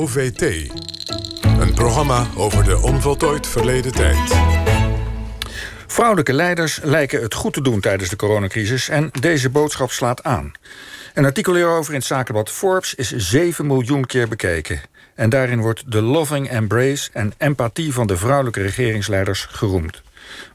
OVT. Een programma over de onvoltooid verleden tijd. Vrouwelijke leiders lijken het goed te doen tijdens de coronacrisis... en deze boodschap slaat aan. Een artikel hierover in het zakenblad Forbes is 7 miljoen keer bekeken. En daarin wordt de loving embrace en empathie van de vrouwelijke regeringsleiders geroemd.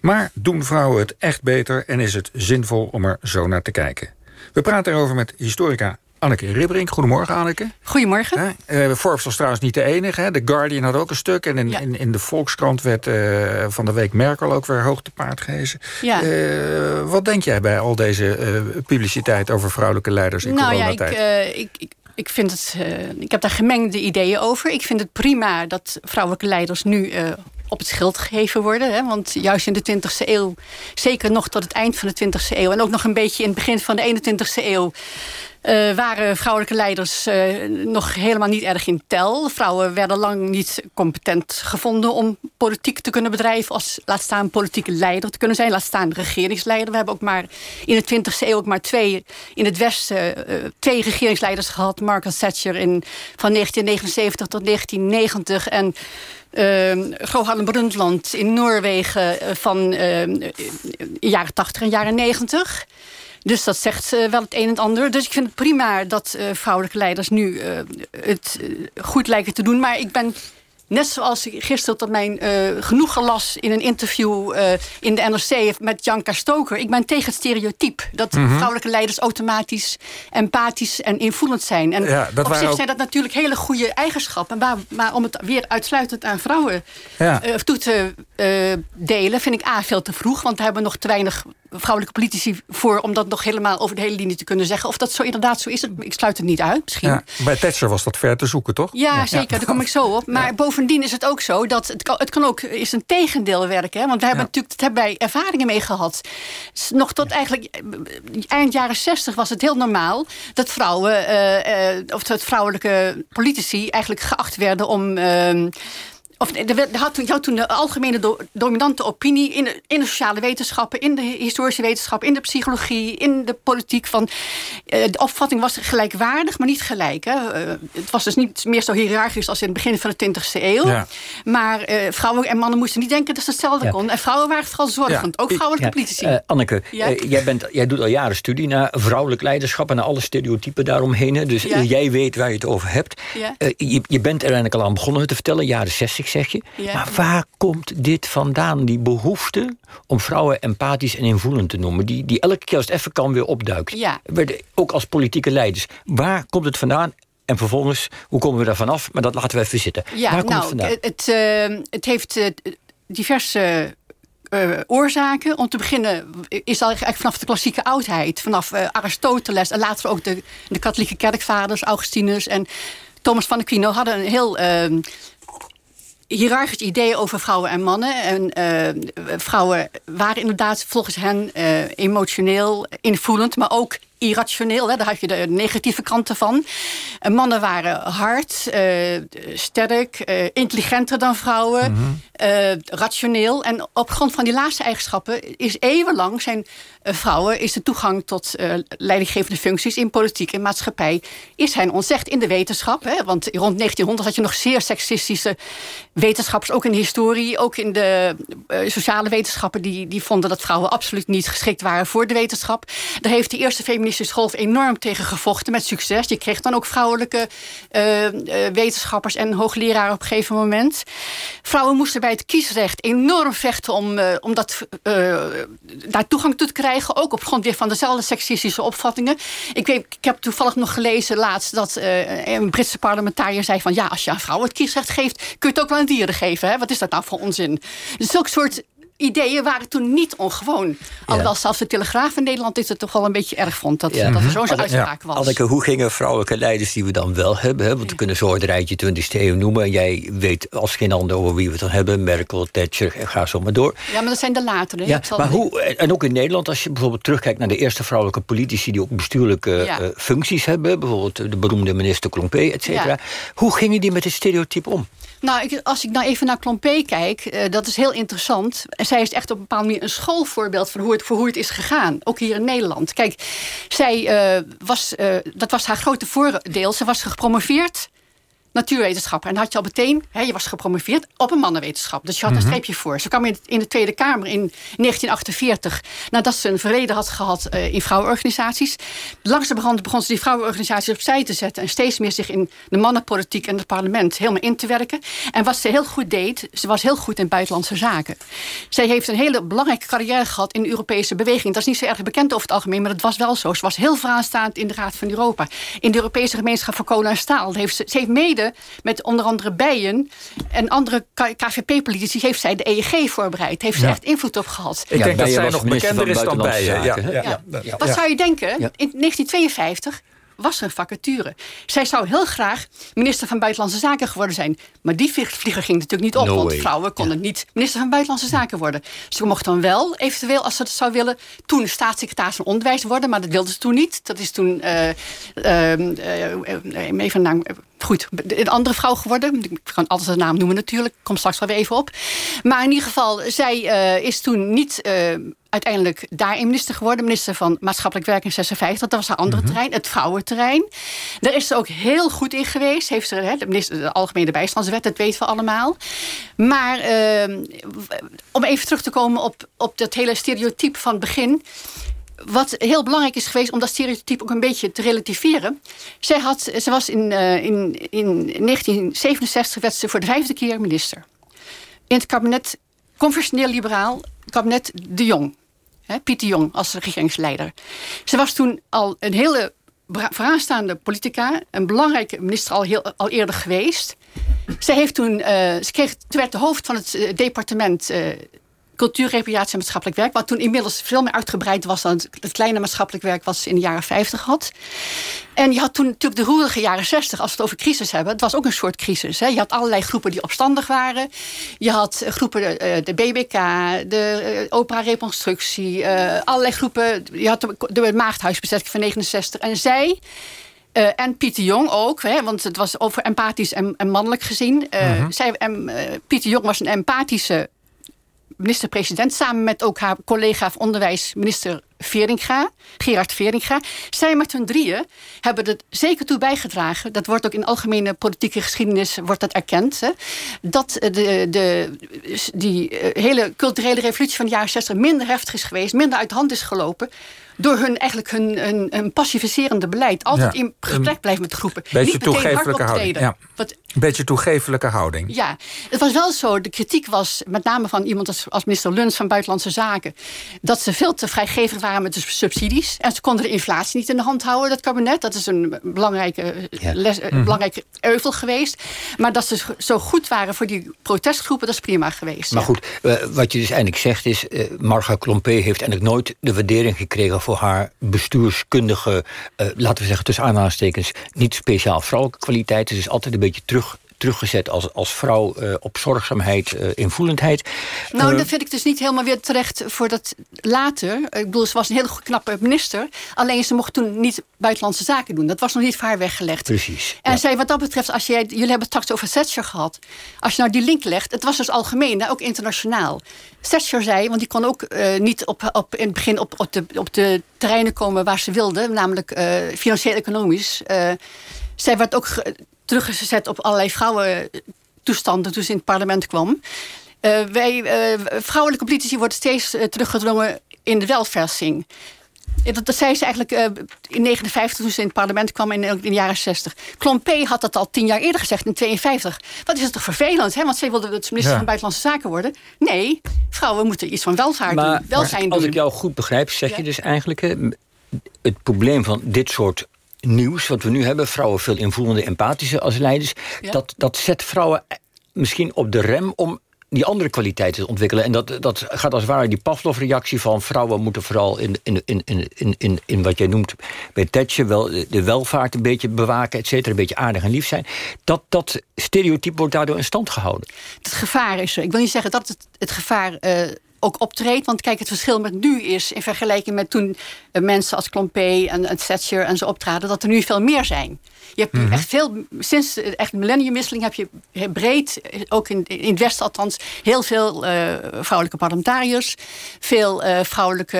Maar doen vrouwen het echt beter en is het zinvol om er zo naar te kijken? We praten erover met historica Anneke Ribberink. Goedemorgen, Anneke. Goedemorgen. Uh, Forbes was trouwens niet de enige. Hè. The Guardian had ook een stuk. En in, in, in, de Volkskrant werd uh, van de week Merkel ook weer hoog te paard gehezen. Ja. Uh, wat denk jij bij al deze publiciteit over vrouwelijke leiders in nou, coronatijd? Ja, ik, ik, ik, ik, vind het, ik heb daar gemengde ideeën over. Ik vind het prima dat vrouwelijke leiders nu op het schild gegeven worden. Hè? Want juist in de 20e eeuw, zeker nog tot het eind van de 20e eeuw... en ook nog een beetje in het begin van de 21e eeuw... Uh, waren vrouwelijke leiders uh, nog helemaal niet erg in tel. Vrouwen werden lang niet competent gevonden om politiek te kunnen bedrijven. Als laat staan politieke leider te kunnen zijn. Laat staan regeringsleider. We hebben ook maar in de 20e eeuw ook maar twee in het Westen uh, twee regeringsleiders gehad. Margaret Thatcher in, van 1979 tot 1990 en Gro Harlem Brundtland in Noorwegen van uh, jaren 80 en jaren 90. Dus dat zegt uh, wel het een en ander. Dus ik vind het prima dat vrouwelijke leiders nu het goed lijken te doen. Maar ik ben Net zoals ik gisteren tot mijn uh, genoegen las in een interview uh, in de NRC met Janka Stoker. Ik ben tegen het stereotype dat mm -hmm. vrouwelijke leiders automatisch empathisch en invoelend zijn. En ja, op zich ook... zijn dat natuurlijk hele goede eigenschappen. Maar, maar om het weer uitsluitend aan vrouwen ja. uh, toe te delen, vind ik A veel te vroeg. Want daar hebben we nog te weinig vrouwelijke politici voor om dat nog helemaal over de hele linie te kunnen zeggen. Of dat zo inderdaad zo is, ik sluit het niet uit. Misschien. Ja, bij Thatcher was dat ver te zoeken, toch? Ja, zeker. Daar kom ik zo op. Maar bovendien is het ook zo dat het kan, het kan ook is een tegendeel werken. Hè? Want we hebben natuurlijk, dat hebben wij ervaringen mee gehad. Nog tot eigenlijk eh, eind jaren zestig was het heel normaal dat vrouwen, uh, uh, of dat vrouwelijke politici eigenlijk geacht werden om ehm, of, er had, toen, had toen de algemene do, dominante opinie in de, in de sociale wetenschappen, in de historische wetenschappen, in de psychologie, in de politiek. Van, uh, de opvatting was gelijkwaardig, maar niet gelijk. Hè. Uh, het was dus niet meer zo hiërarchisch als in het begin van de 20e eeuw. Ja. Maar uh, vrouwen en mannen moesten niet denken dat ze hetzelfde ja. kon. En vrouwen waren vooral zorgend, ook vrouwelijke politici. Anneke, jij, bent, jij doet al jaren studie naar vrouwelijk leiderschap en naar alle stereotypen daaromheen. Dus jij weet waar je het over hebt. Je, je bent er eigenlijk al aan begonnen te vertellen, jaren 60 zeg je. Ja. Maar waar komt dit vandaan, die behoefte om vrouwen empathisch en invoelend te noemen... die, die elke keer als het even kan weer opduikt? Ja. Ook als politieke leiders. Waar komt het vandaan en vervolgens, hoe komen we daar vanaf? Maar dat laten we even zitten. Ja, Waar komt nou, het vandaan? Het, uh, het heeft uh, diverse uh, oorzaken. Om te beginnen is al eigenlijk vanaf de klassieke oudheid. Vanaf Aristoteles en later ook de, de katholieke kerkvaders, Augustinus en Thomas van Aquino... hadden een heel ehm, hiërarchisch idee over vrouwen en mannen. En uh, vrouwen waren inderdaad volgens hen uh, emotioneel, invoelend, maar ook irrationeel. Hè? Daar had je de negatieve kanten van. En mannen waren hard, uh, sterk, uh, intelligenter dan vrouwen, mm -hmm. uh, rationeel. En op grond van die laatste eigenschappen is eeuwenlang zijn vrouwen is de toegang tot leidinggevende functies in politiek en maatschappij is hen ontzegd in de wetenschap. Hè? Want rond 1900 had je nog zeer seksistische wetenschappers, ook in de historie, ook in de sociale wetenschappen, die, die vonden dat vrouwen absoluut niet geschikt waren voor de wetenschap. Daar heeft de eerste feministische Golf enorm tegen gevochten met succes. Je kreeg dan ook vrouwelijke uh, uh, wetenschappers en hoogleraren op een gegeven moment. Vrouwen moesten bij het kiesrecht enorm vechten om, uh, om dat, daar toegang toe te krijgen. Ook op grond weer van dezelfde seksistische opvattingen. Ik, weet, ik heb toevallig nog gelezen laatst dat een Britse parlementariër zei van ja, als je aan vrouwen het kiesrecht geeft, kun je het ook wel aan dieren geven. Hè? Wat is dat nou voor onzin? Dus zulke soort ideeën waren toen niet ongewoon. Alhoewel zelfs de Telegraaf in Nederland dit het toch wel een beetje erg vond. Dat, dat er zo'n uitspraak was. Anneke, hoe gingen vrouwelijke leiders die we dan wel hebben? Hè? Want we kunnen zo het rijtje 20 eeuw noemen. En jij weet als geen ander over wie we het dan hebben. Merkel, Thatcher, ga zo maar door. Ja, maar dat zijn de latere. Ja, maar hoe, en ook in Nederland, als je bijvoorbeeld terugkijkt naar de eerste vrouwelijke politici... die ook bestuurlijke uh, functies hebben. Bijvoorbeeld de beroemde minister Klompé, et cetera. Hoe gingen die met het stereotype om? Nou, ik, als ik nou even naar Klompé kijk, uh, dat is heel interessant. Zij is echt op een bepaalde manier een schoolvoorbeeld van hoe het, voor hoe het is gegaan. Ook hier in Nederland. Kijk, zij uh, was, uh, dat was haar grote voordeel. Ze was gepromoveerd natuurwetenschappen. En dan had je al meteen, hè, je was gepromoveerd op een mannenwetenschap. Dus je had een mhm. streepje voor. Ze kwam in, in de Tweede Kamer in 1948, nadat ze een verleden had gehad uh, in vrouwenorganisaties. Langzamerhand begon ze die vrouwenorganisaties opzij te zetten en steeds meer zich in de mannenpolitiek en het parlement helemaal in te werken. En wat ze heel goed deed, ze was heel goed in buitenlandse zaken. Zij heeft een hele belangrijke carrière gehad in de Europese beweging. Dat is niet zo erg bekend over het algemeen, maar dat was wel zo. Ze was heel vooraanstaand in de Raad van Europa. In de Europese gemeenschap voor kolen en staal. Heeft ze, ze heeft mede met onder andere Bijen en andere KVP-politici... heeft zij de EEG voorbereid. Heeft ze echt invloed op gehad. Ik denk dat zij nog bekender is dan Bijen. Ja, Wat zou je denken? In 1952 was er een vacature. Zij zou heel graag minister van Buitenlandse Zaken geworden zijn. Maar die vlieger ging natuurlijk niet op. want vrouwen konden niet minister van Buitenlandse Zaken worden. Ze mocht dan wel, eventueel, als ze het zou willen... toen staatssecretaris van Onderwijs worden. Maar dat wilde ze toen niet. Dat is toen... Uh, uh, uh, even naam, goed, een andere vrouw geworden. Ik kan altijd de naam noemen natuurlijk. Kom straks wel weer even op. Maar in ieder geval, zij is toen niet uiteindelijk daarin minister geworden. Minister van Maatschappelijk Werk in 56. Dat was haar andere mhm. terrein, het vrouwenterrein. Daar is ze ook heel goed in geweest. Heeft ze hè, de, minister, de Algemene Bijstandswet, dat weten we allemaal. Maar ehm, om even terug te komen op, op dat hele stereotype van het begin wat heel belangrijk is geweest om dat stereotype ook een beetje te relativeren. Zij had, ze was in, uh, in, in 1967 werd ze voor de vijfde keer minister. In het kabinet conventioneel liberaal, kabinet De Jong. Hè, Pieter Jong als regeringsleider. Ze was toen al een hele vooraanstaande politica, een belangrijke minister al, heel, al eerder geweest. Ze, heeft toen, uh, ze werd de hoofd van het uh, departement cultuur, recreatie en maatschappelijk werk. Wat toen inmiddels veel meer uitgebreid was dan het, kleine maatschappelijk werk wat ze in de jaren 50 had. En je had toen natuurlijk de roerige jaren 60, als we het over crisis hebben. Het was ook een soort crisis. Hè. Je had allerlei groepen die opstandig waren. Je had eh, groepen, de, eh, de BBK, de uh, opera-reconstructie. Uh, allerlei groepen. Je had de, de Maagdhuisbezetting van 69. En zij... Uh, en Pieter Jong ook, hè, want het was over empathisch en, en mannelijk gezien. Uh, zij, um, Pieter Jong was een empathische minister-president, samen met ook haar collega van onderwijs, minister Veringa, Gerard Veringa. Zij met hun drieën hebben er zeker toe bijgedragen. Dat wordt ook in algemene politieke geschiedenis wordt dat erkend. Hè, dat de, de, die eh, hele culturele revolutie van de jaren 60 minder heftig is geweest, minder uit de hand is gelopen door hun, eigenlijk hun, hun, pacificerende beleid. Altijd in gesprek blijven met de groepen. Beetje Niet toegefelijke houding. Ja. Wat, beetje toegefelijke houding. Ja, het was wel zo. De kritiek was met name van iemand als, als minister Luns van Buitenlandse Zaken. dat ze veel te vrijgevig waren met de subsidies. En ze konden de inflatie niet in de hand houden, dat kabinet. Dat is een belangrijke, les, mhm. belangrijke euvel geweest. Maar dat ze zo goed waren voor die protestgroepen, dat is prima geweest. Maar goed, eh, wat je dus eigenlijk zegt is. Uh, Marga Klompé heeft eigenlijk nooit de waardering gekregen voor haar bestuurskundige, uh, laten we zeggen tussen aanhalingstekens, niet speciaal vrouwelijke kwaliteiten. Ze is altijd een beetje terug teruggezet als, als vrouw uh, op zorgzaamheid, uh, invoelendheid. Nou, uh, dat vind ik dus niet helemaal weer terecht voor dat later. Ik bedoel, ze was een hele knappe minister. Alleen ze mocht toen niet buitenlandse zaken doen. Dat was nog niet voor haar weggelegd. Precies. En ja. zij, wat dat betreft, als jij, jullie hebben het straks over Thatcher gehad. Als je nou die link legt, het was dus algemeen, ook internationaal. Thatcher zei, want die kon ook niet op, op, in het begin op, op, de, op de terreinen komen waar ze wilde, namelijk financieel-economisch. zij werd ook teruggezet op allerlei vrouwentoestanden toen ze in het parlement kwam. Uh, wij, uh, vrouwelijke politici worden steeds uh, teruggedrongen in de welversing. Dat, dat zei ze eigenlijk in 59 toen ze in het parlement kwam in, in de jaren 60. Klompé had dat al tien jaar eerder gezegd, in 52. Wat is het toch vervelend, hè? want zij wilde het minister van Buitenlandse Zaken worden. Nee, vrouwen moeten iets van welvaart maar, doen, welzijn maar, doen. Als ik jou goed begrijp, zeg ja. je dus eigenlijk... het probleem van dit soort nieuws wat we nu hebben, vrouwen veel invoelende, empathische als leiders, ja. dat, dat zet vrouwen misschien op de rem om die andere kwaliteiten te ontwikkelen. En dat, dat gaat als het ware die Pavlov-reactie van vrouwen moeten vooral in, in, in, in, in, in wat jij noemt bij Thatcher wel de welvaart een beetje bewaken, et cetera, een beetje aardig en lief zijn. Dat, dat stereotype wordt daardoor in stand gehouden. Het gevaar is er. Ik wil niet zeggen dat het, het gevaar. Uh, ook optreedt. Want kijk, het verschil met nu is in vergelijking met toen mensen als Klompé en, en Thatcher en zo optraden, dat er nu veel meer zijn. Je hebt mm echt veel, sinds echt de millenniumwisseling heb je breed, ook in, in het Westen althans, heel veel uh, vrouwelijke parlementariërs. Veel uh, vrouwelijke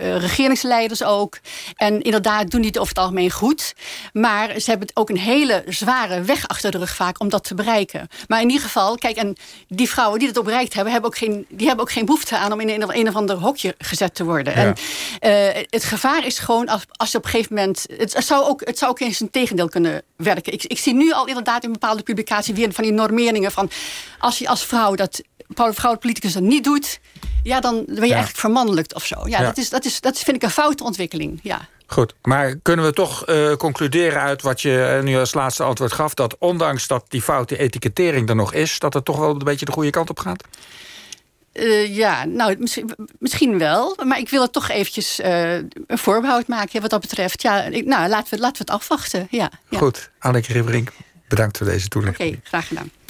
uh, regeringsleiders ook. En inderdaad doen die het over het algemeen goed. Maar ze hebben ook een hele zware weg achter de rug vaak om dat te bereiken. Maar in ieder geval, kijk, en die vrouwen die dat ook bereikt hebben, hebben ook geen, die hebben ook geen behoefte aan om in een, een of ander hokje gezet te worden. Ja. En het gevaar is gewoon als, als je op een gegeven moment. Het zou ook, het zou ook eens een tegendeel kunnen werken. Ik, ik zie nu al inderdaad in bepaalde publicaties weer van die normeringen van als je als vrouw dat vrouwelijke politicus dat niet doet, ja, dan ben je ja. eigenlijk vermannelijkt of zo. Ja, ja, Dat, is, dat, is, dat vind ik een foute ontwikkeling. Ja. Goed, maar kunnen we toch uh, concluderen uit wat je nu als laatste antwoord gaf... dat ondanks dat die foute etikettering er nog is... dat het toch wel een beetje de goede kant op gaat? Uh, ja, nou, misschien, misschien, wel. Maar ik wil het toch eventjes uh, een voorbehoud maken wat dat betreft. Ja, ik, nou, laten we, laten we het afwachten. Ja, ja. Goed, Anneke Ribberink, bedankt voor deze toelichting. Oké, okay, graag gedaan.